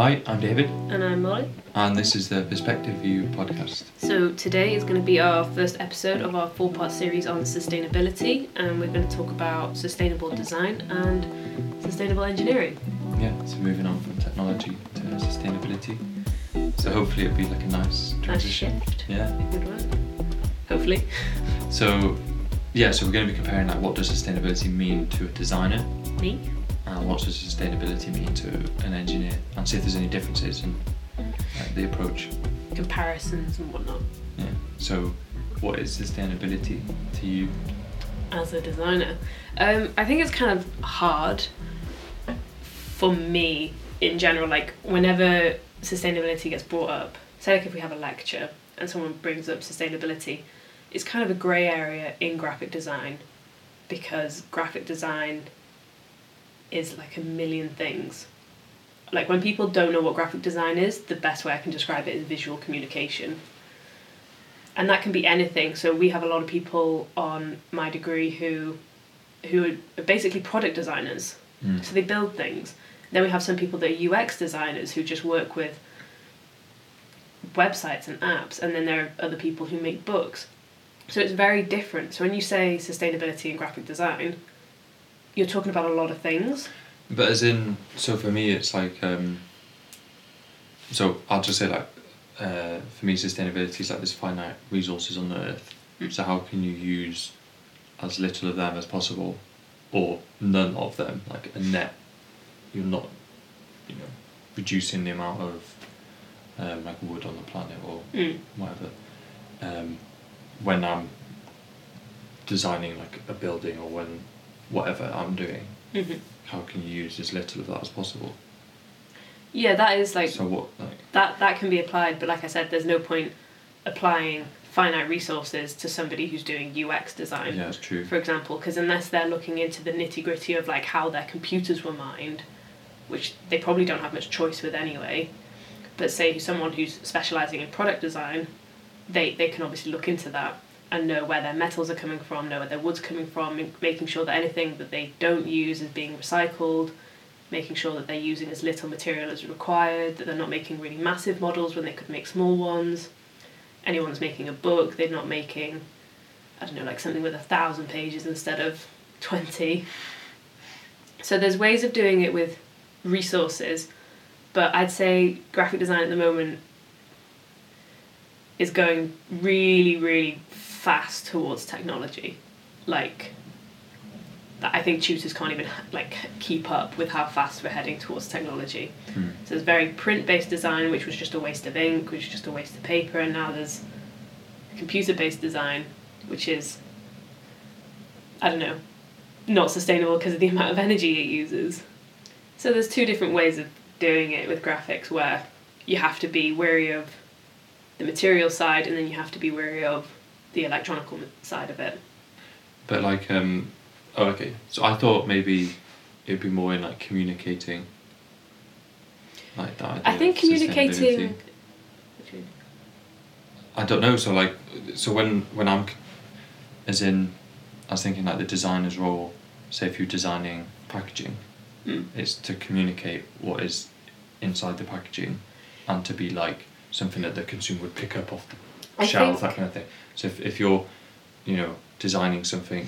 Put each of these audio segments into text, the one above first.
Hi, I'm David, And I'm Molly. and this is the Perspective View podcast. So today is going to be our first episode of our four part series on sustainability, and we're going to talk about sustainable design and sustainable engineering. Yeah, so moving on from technology to sustainability. So hopefully it'll be like a nice transition. Nice shift. Yeah. Good one. Hopefully. So, yeah, so we're going to be comparing like what does sustainability mean to a designer, Me? And what does sustainability mean to an engineer, and see if there's any differences in like, the approach. Comparisons and whatnot. Yeah. So, what is sustainability to you? As a designer, um, I think it's kind of hard for me in general. Like whenever sustainability gets brought up, say like if we have a lecture and someone brings up sustainability, it's kind of a grey area in graphic design because graphic design is like a million things. Like when people don't know what graphic design is, the best way I can describe it is visual communication. And that can be anything. So we have a lot of people on my degree who who are basically product designers. Mm. So they build things. Then we have some people that are UX designers who just work with websites and apps, and then there are other people who make books. So it's very different. So when you say sustainability and graphic design, you're talking about a lot of things. But as in, so for me, it's like, um, so I'll just say like, uh, for me, sustainability is like there's finite resources on the earth. Mm. So how can you use as little of them as possible, or none of them, like a net? You're not, you know, reducing the amount of um, like wood on the planet or Mm. whatever. Um, when I'm designing like a building or when whatever I'm doing, hmm how can you use as little of that as possible? Yeah, that is like so what like that that can be applied, but like I said, there's no point applying finite resources to somebody who's doing UX design. yeah, true. for example, because unless they're looking into the nitty gritty of like how their computers were mined, which they probably don't have much choice with anyway, but say someone who's specializing in product design, they, they can obviously look into that and know where their metals are coming from, know where their wood's coming from, making sure that anything that they don't use is being recycled, making sure that they're using as little material as required, that they're not making really massive models when they could make small ones. Anyone's making a book, they're not making I don't know, like something with a thousand pages instead of 20. So there's ways of doing it with resources, but I'd say graphic design at the moment is going really, really fast towards technology. Like, that I think tutors can't even like keep up with how fast we're heading towards technology. Hmm. So there's very print-based design, which was just a waste of ink, which was just a waste of paper, and now there's computer-based design, which is I don't know, not sustainable because of the amount of energy it uses. So there's two different ways of doing it with graphics where you have to be wary of the material side and then you have to be wary of the electronical side of it. But like um, oh okay. So I thought maybe it'd be more in like communicating. Like that. I think communicating. I don't know. So like, so when when I'm, as in, I was thinking like the designer's role. Say if you're designing packaging, Mm. it's to communicate what is inside the packaging, and to be like something that the consumer would pick up off the I shelf, think- that kind of thing. So if if you're, you know, designing something.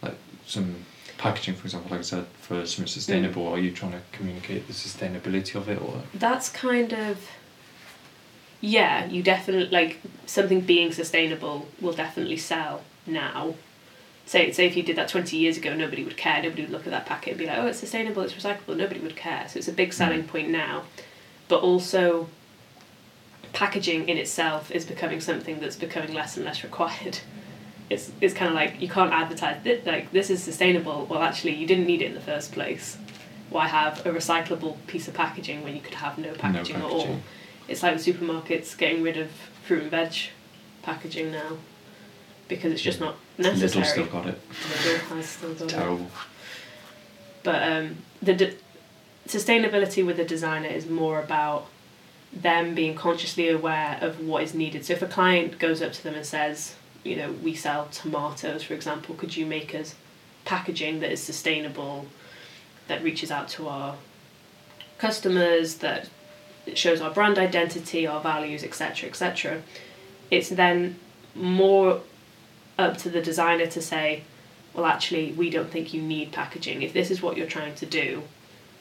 Like some packaging, for example, like I said, for something sustainable, mm. are you trying to communicate the sustainability of it, or That's kind of yeah, you definitely like something being sustainable will definitely sell now. Say say if you did that twenty years ago, nobody would care. Nobody would look at that packet and be like, "Oh, it's sustainable, it's recyclable." Nobody would care. So it's a big mm. selling point now, but also packaging in itself is becoming something that's becoming less and less required. It's it's kind of like you can't advertise that like this is sustainable. Well, actually, you didn't need it in the first place. Why have a recyclable piece of packaging when you could have no packaging, at all? It's like the supermarkets getting rid of fruit and veg packaging now because it's just not necessary. Lidl still got it. Lidl has still got it. Terrible. But um, the de- sustainability with the designer is more about them being consciously aware of what is needed. So if a client goes up to them and says, you know, we sell tomatoes, for example, could you make us packaging that is sustainable, that reaches out to our customers, that shows our brand identity, our values, etc., etc. It's then more up to the designer to say, well, actually, we don't think you need packaging. If this is what you're trying to do,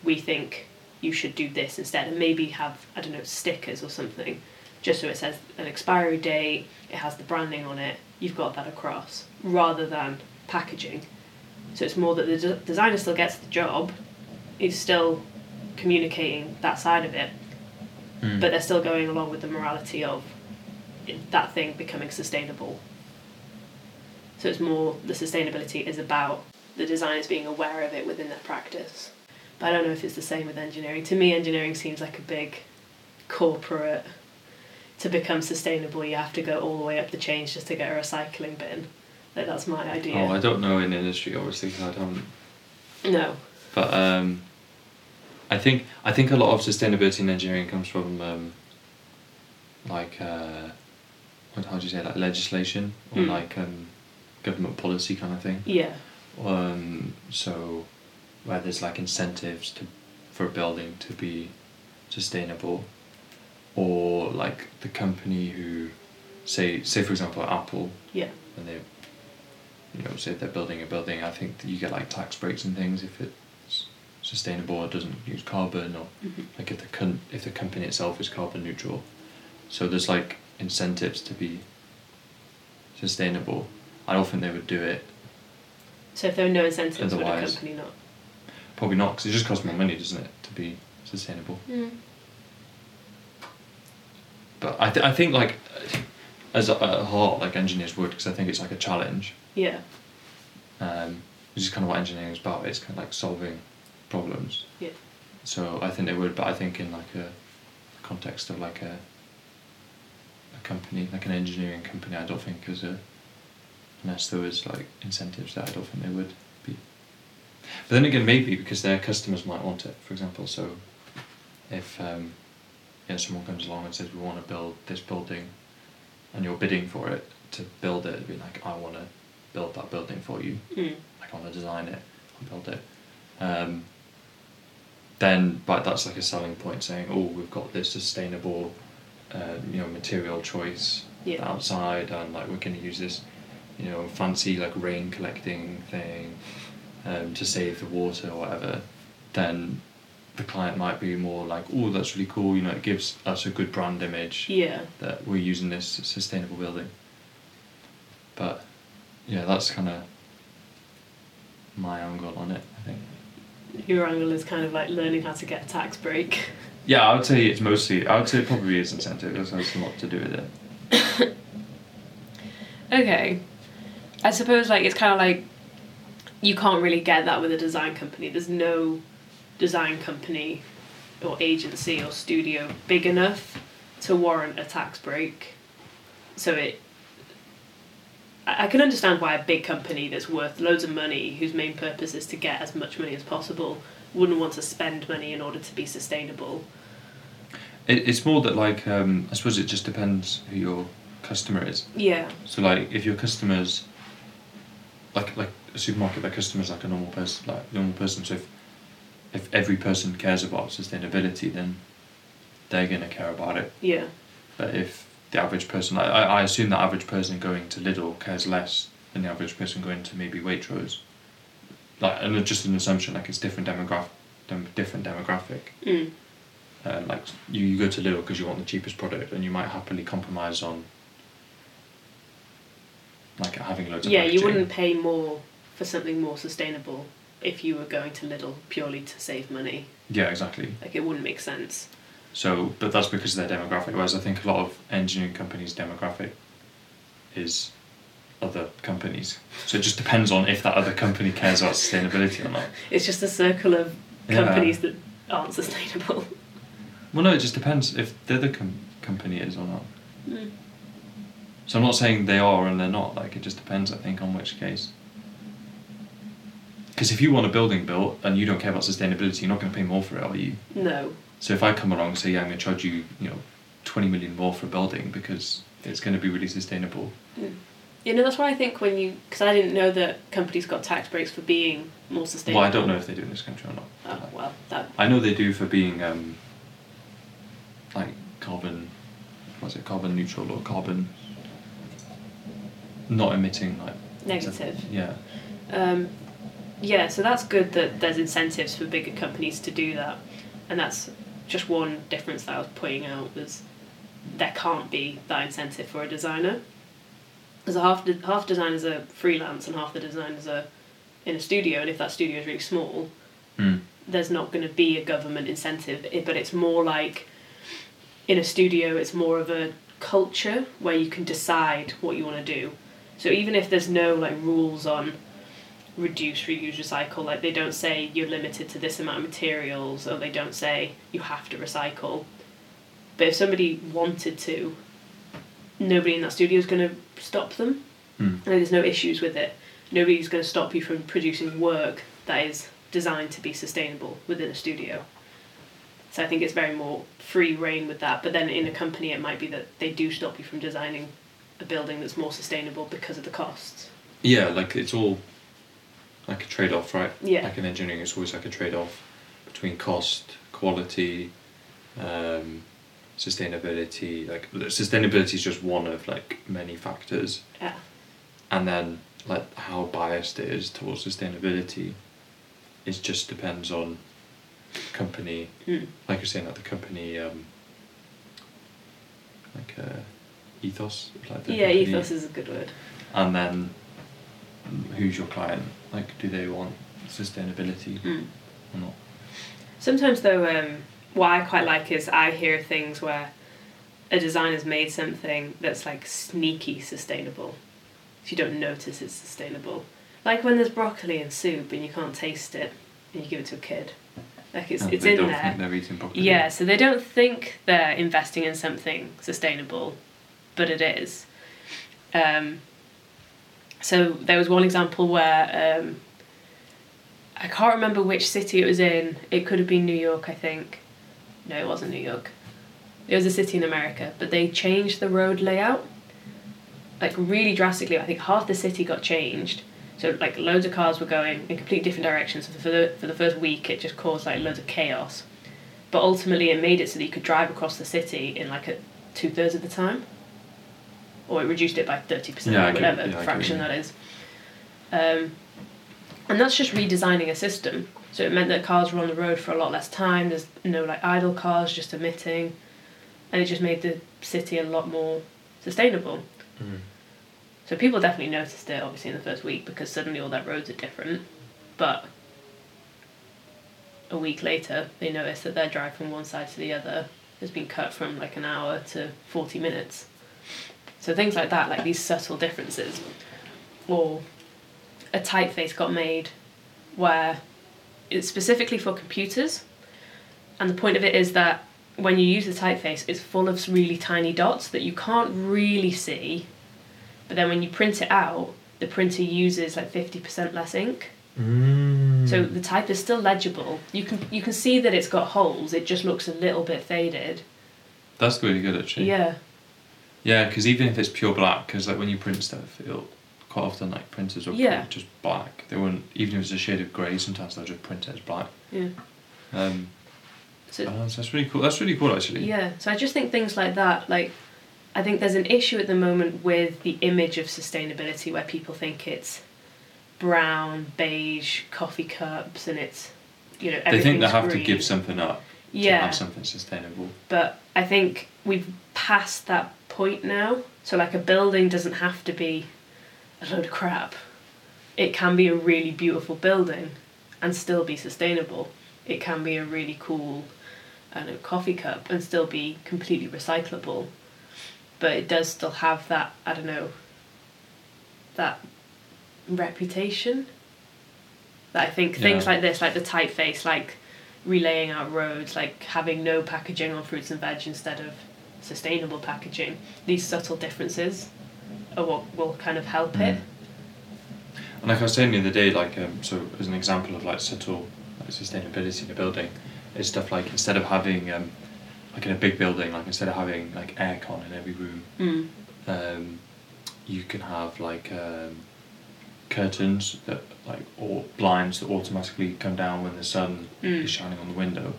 we think you should do this instead, and maybe have I don't know stickers or something, just so it says an expiry date. It has the branding on it. You've got that across, rather than packaging. So it's more that the de- designer still gets the job. He's still communicating that side of it, Mm. but they're still going along with the morality of that thing becoming sustainable. So it's more the sustainability is about the designers being aware of it within their practice. But I don't know if it's the same with engineering. To me, engineering seems like a big corporate. To become sustainable, you have to go all the way up the chain just to get a recycling bin. Like that's my idea. Oh, I don't know in industry, obviously, 'cause I don't. no. But um, I think I think a lot of sustainability in engineering comes from um, like uh, what how do you say like legislation or Mm. like um, government policy kind of thing. Yeah. Um, so where there's like incentives to for a building to be sustainable, or like the company who say say for example Apple Yeah. when they you know say they're building a building I think you get like tax breaks and things if it's sustainable or doesn't use carbon or Mhm. like if the con- if the company itself is carbon neutral so there's like incentives to be sustainable I don't think they would do it So if there were no incentives, would a company not? Probably not because it just costs more money doesn't it to be sustainable Mm. but I, th- I think like as a, at heart like engineers would because I think it's like a challenge Yeah. um, which is kind of what engineering is about. It's kind of like solving problems. Yeah. So I think they would, but I think in like a context of like a a company, like an engineering company, I don't think as a unless there was like incentives there, I don't think they would be. But then again, maybe because their customers might want it. For example, so if um, yeah, someone comes along and says we want to build this building, and you're bidding for it to build it, it'd be like I want to build that building for you Mm. like I want to design it and build it. Um, then, but that's like a selling point, saying, "Oh, we've got this sustainable, uh, you know, material choice Yeah. outside, and like we're going to use this, you know, fancy like rain collecting thing um, to save the water or whatever." Then the client might be more like, "Oh, that's really cool. You know, it gives us a good brand image Yeah. that we're using this sustainable building." But yeah, that's kind of my angle on it. I think. Your angle is kind of like learning how to get a tax break. Yeah, I would say it's mostly. I would say it probably is incentive. It has a lot to do with it. Okay. I suppose like it's kind of like you can't really get that with a design company. There's no design company or agency or studio big enough to warrant a tax break. So it I can understand why a big company that's worth loads of money, whose main purpose is to get as much money as possible, wouldn't want to spend money in order to be sustainable. it. It's more that like um, I suppose it just depends who your customer is. Yeah. So like if your customers, like like a supermarket, their customers like a normal person, like normal person. So if if every person cares about sustainability, then they're gonna care about it. Yeah. But if the average person, I, I I assume the average person going to Lidl cares less than the average person going to maybe Waitrose. Like, and it's just an assumption, like it's different demographic, dem- different demographic. Mm. Um, like you, you go to Lidl because you want the cheapest product, and you might happily compromise on like having loads of. Yeah, you wouldn't pay more for something more sustainable if you were going to Lidl purely to save money. Yeah, exactly. Like it wouldn't make sense. So, but that's because of their demographic. Whereas I think a lot of engineering companies' demographic is other companies. So it just depends on if that other company cares about sustainability or not. It's just a circle of Yeah. companies that aren't sustainable. Well, no, it just depends if the other com- company is or not. Mm. So I'm not saying they are and they're not. Like it just depends, I think, on which case. Because if you want a building built and you don't care about sustainability, you're not going to pay more for it, are you? No. So if I come along and say, yeah, I'm going to charge you, you know, 20 million more for a building because it's going to be really sustainable, Mm. You know, that's why I think when you, because I didn't know that companies got tax breaks for being more sustainable. Well, I don't know if they do in this country or not. Oh, well, that I know they do for being um, like carbon, what's it, carbon neutral or carbon not emitting like negative. Yeah. Um, yeah, so that's good that there's incentives for bigger companies to do that, and that's just one difference that I was pointing out was there can't be that incentive for a designer. Because half the half designers are freelance and half the designers are in a studio, and if that studio is really small, Mm. there's not going to be a government incentive. It, but it's more like in a studio, it's more of a culture where you can decide what you want to do. So even if there's no like rules on reduce, reuse, recycle, like they don't say you're limited to this amount of materials, or they don't say you have to recycle. But if somebody wanted to, nobody in that studio is going to stop them. Mm. And there's no issues with it. Nobody's going to stop you from producing work that is designed to be sustainable within a studio. So I think it's very more free reign with that. But then in a company, it might be that they do stop you from designing a building that's more sustainable because of the costs. Yeah, like it's all like a trade off, right? Yeah. Like in engineering, it's always like a trade off between cost, quality, um, sustainability. Like sustainability is just one of like many factors, Yeah. and then like how biased it is towards sustainability, it just depends on company. Mm. Like you're saying, like the company, um, like uh, ethos. Like the Yeah, company- ethos is a good word. and then who's your client? Like, do they want sustainability Mm. or not? Sometimes, though, um, what I quite like is I hear things where a designer's made something that's like sneaky sustainable. So you don't notice it's sustainable. Like when there's broccoli in soup and you can't taste it and you give it to a kid. Like it's, And it's they in don't there. think they're eating broccoli. Yeah, so they don't think they're investing in something sustainable, but it is. Um, so there was one example where um, I can't remember which city it was in. It could have been New York, I think. No, it wasn't New York. It was a city in America, but they changed the road layout like really drastically. I think half the city got changed. So like loads of cars were going in completely different directions. For the for the first week, it just caused like loads of chaos. But ultimately, it made it so that you could drive across the city in like a two thirds of the time, or it reduced it by thirty percent, Yeah, I or get- whatever yeah, get fraction that is. Um, and that's just redesigning a system. So it meant that cars were on the road for a lot less time. There's no like idle cars just emitting, and it just made the city a lot more sustainable. Mm. So people definitely noticed it, obviously, in the first week because suddenly all their roads are different. But a week later, they noticed that their drive from one side to the other has been cut from like an hour to 40 minutes. So things like that, like these subtle differences. Or a typeface got made where it's specifically for computers. And the point of it is that when you use the typeface, it's full of really tiny dots that you can't really see but then when you print it out, the printer uses like fifty percent less ink. Mm. So the type is still legible. You can you can see that it's got holes. It just looks a little bit faded. that's really good actually. Yeah. Yeah, because even if it's pure black, because like when you print stuff, it'll quite often like printers will Yeah. print just black. They won't even if it's a shade of grey. Sometimes they'll just print it as black. Yeah. Um, So oh, that's really cool. That's really cool actually. yeah. So I just think things like that, like I think there's an issue at the moment with the image of sustainability where people think it's brown, beige, coffee cups and it's you know, They think they have to give something up to have something sustainable. but I think we've passed that point now. So like a building doesn't have to be a load of crap. It can be a really beautiful building and still be sustainable. It can be a really cool I don't know, coffee cup and still be completely recyclable. But it does still have that, I don't know, that reputation. That I think things like this, like the typeface, like relaying out roads, like having no packaging on fruits and veg instead of sustainable packaging. These subtle differences are what will kind of help it. Mm. And like I was saying the other day, like um, so as an example of like subtle like, sustainability in a building, is stuff like instead of having um, like in a big building, like instead of having like aircon in every room, Mm. um, you can have like um, curtains that like or blinds that automatically come down when the sun Mm. is shining on the window,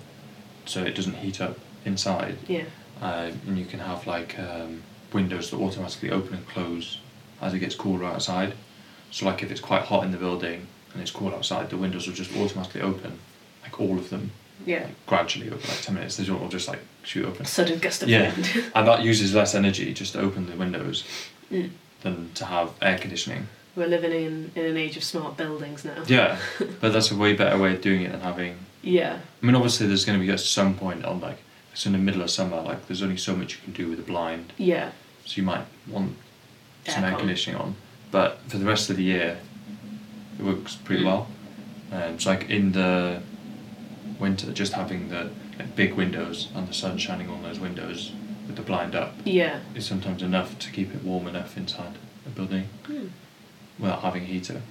so it doesn't heat up inside. Yeah. Uh, and you can have like um, windows that automatically open and close as it gets cooler outside. So like if it's quite hot in the building and it's cool outside, the windows will just automatically open, like all of them, Yeah. like gradually over like ten minutes. They don't all just like shoot open. Sudden gust of Yeah. wind. And that uses less energy just to open the windows Mm. than to have air conditioning. We're living in, in an age of smart buildings now. Yeah, but that's a way better way of doing it than having. Yeah. I mean, obviously, there's going to be at some point on like it's in the middle of summer. Like, there's only so much you can do with a blind, Yeah. so you might want some air Aircon. conditioning on. But for the rest of the year, it works pretty Mm. well. Um, so like in the winter, just having the like, big windows and the sun shining on those windows with the blind up Yeah. is sometimes enough to keep it warm enough inside a building Hmm. without having a heater.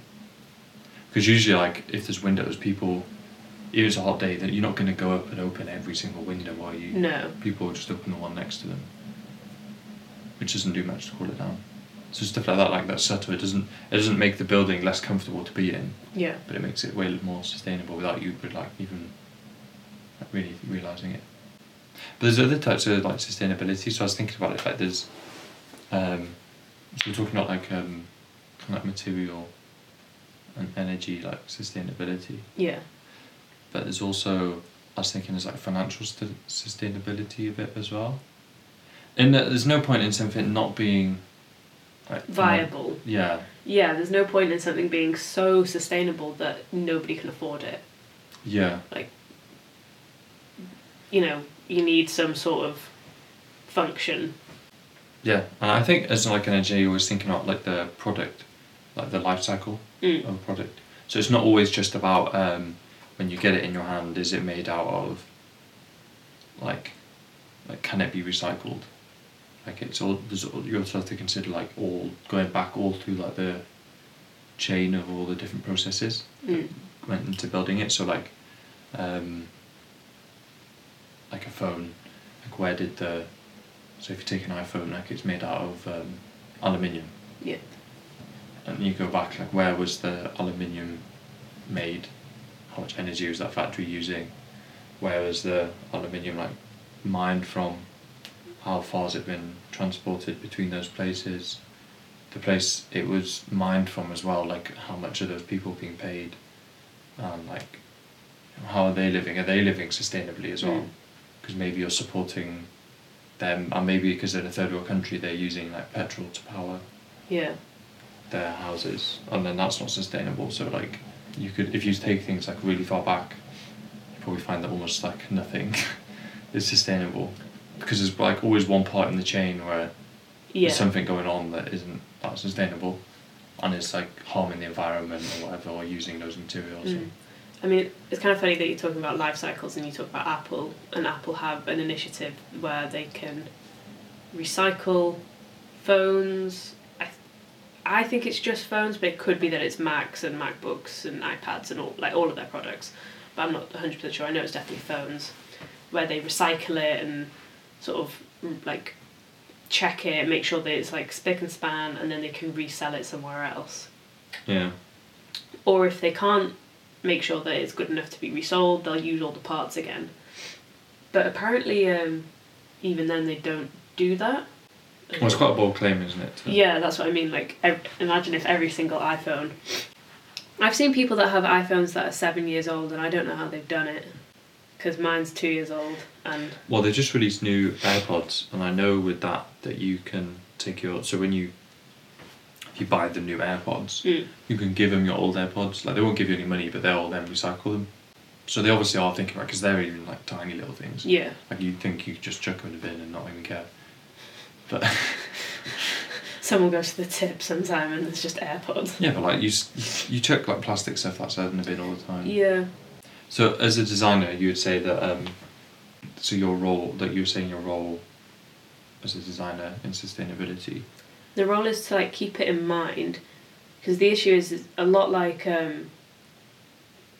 Because usually, like if there's windows, people, if it's a hot day, that you're not going to go up and open every single window, are you? No. People will just open the one next to them, which doesn't do much to cool it down. So stuff like that, like that subtle, it doesn't it doesn't make the building less comfortable to be in, Yeah. but it makes it way more sustainable without you but like even like, really realizing it. But there's other types of like sustainability. So I was thinking about it like there's, um, so we're talking about like um, like material and energy like sustainability. Yeah. But there's also I was thinking there's like financial st- sustainability a bit as well. In that there's no point in something not being like Viable. Yeah, Yeah, there's no point in something being so sustainable that nobody can afford it. yeah, Like You know, you need some sort of function. yeah. And I think as like an engineer, you're always thinking about like the product, like the life cycle. Mm. of a product. So it's not always just about um, when you get it in your hand, is it made out of like like can it be recycled? Like it's all there's all, you also have to consider like all going back all through like the chain of all the different processes Mm. went into building it. So like um, like a phone, like where did the so if you take an iPhone, like it's made out of um, aluminium Yeah. and you go back like where was the aluminium made how much energy was that factory using where was the aluminium like mined from how far has it been transported between those places the place it was mined from as well like how much are those people being paid and like how are they living are they living sustainably as well Mm. because maybe you're supporting them and maybe because they're in a third world country they're using like petrol to power Yeah. their houses, and then that's not sustainable. So like, you could if you take things like really far back, you probably find that almost like nothing is sustainable because there's like always one part in the chain where Yeah. there's something going on that isn't that sustainable, and it's like harming the environment or whatever, or using those materials. Mm. I mean, it's kind of funny that you're talking about life cycles and you talk about Apple, and Apple have an initiative where they can recycle phones. I, think it's just phones, but it could be that it's Macs and MacBooks and iPads and all like all of their products. But I'm not 100% sure. I know it's definitely phones, where they recycle it and sort of like check it, make sure that it's like spick and span, and then they can resell it somewhere else Yeah. or if they can't make sure that it's good enough to be resold, they'll use all the parts again. But apparently, um, even then, they don't do that. Well, it's quite a bold claim, isn't it? to- Yeah, that's what I mean. Like, ev- imagine if every single iPhone. I've seen people that have iPhones that are seven years old, and I don't know how they've done it. Because mine's two years old, and Well, they just released new AirPods, and I know with that that you can take your so when you if you buy the new AirPods, Mm. you can give them your old AirPods. Like they won't give you any money, but they'll then recycle them. So they obviously are thinking about because they're even like tiny little things. yeah. Like you'd think you could just chuck them in the bin and not even care. But Someone goes to the tip sometime, and it's just AirPods. yeah, but like you you chuck like plastic stuff that's out in the bin all the time. Yeah. So as a designer, you would say that um, so your role that you're saying your role as a designer in sustainability. the role is to like keep it in mind because the issue is, is a lot like um,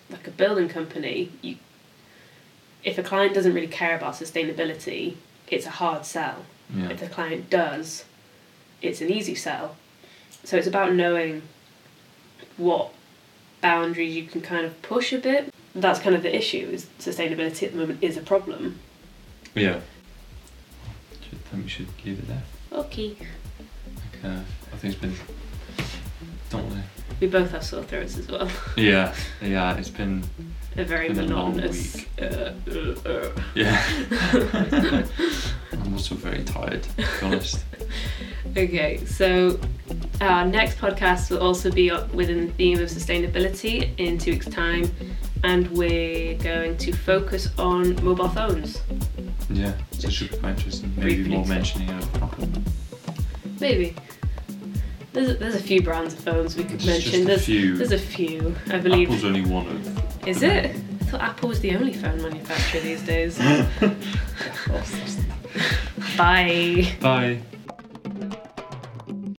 like a building company you if a client doesn't really care about sustainability it's a hard sell Yeah. if the client does it's an easy sell So it's about knowing what boundaries you can kind of push a bit. That's kind of the issue. Is sustainability at the moment is a problem. Yeah. I think we should leave it there. Okay. Uh, I think it's been. Don't want We both have sore throats as well. Yeah, yeah. It's been. A very Been a monotonous. week. Uh, uh, uh. Yeah. I'm also very tired. To be honest. Okay, so our next podcast will also be up within the theme of sustainability in two weeks' time, and we're going to focus on mobile phones. Yeah. So it should be quite interesting. Maybe Briefly more mentioning of Apple. Maybe. There's a, there's a few brands of phones we could There's just mention. a there's few. there's a few, I believe. Apple's only one of. Is it? I thought Apple was the only phone manufacturer these days. Bye. Bye.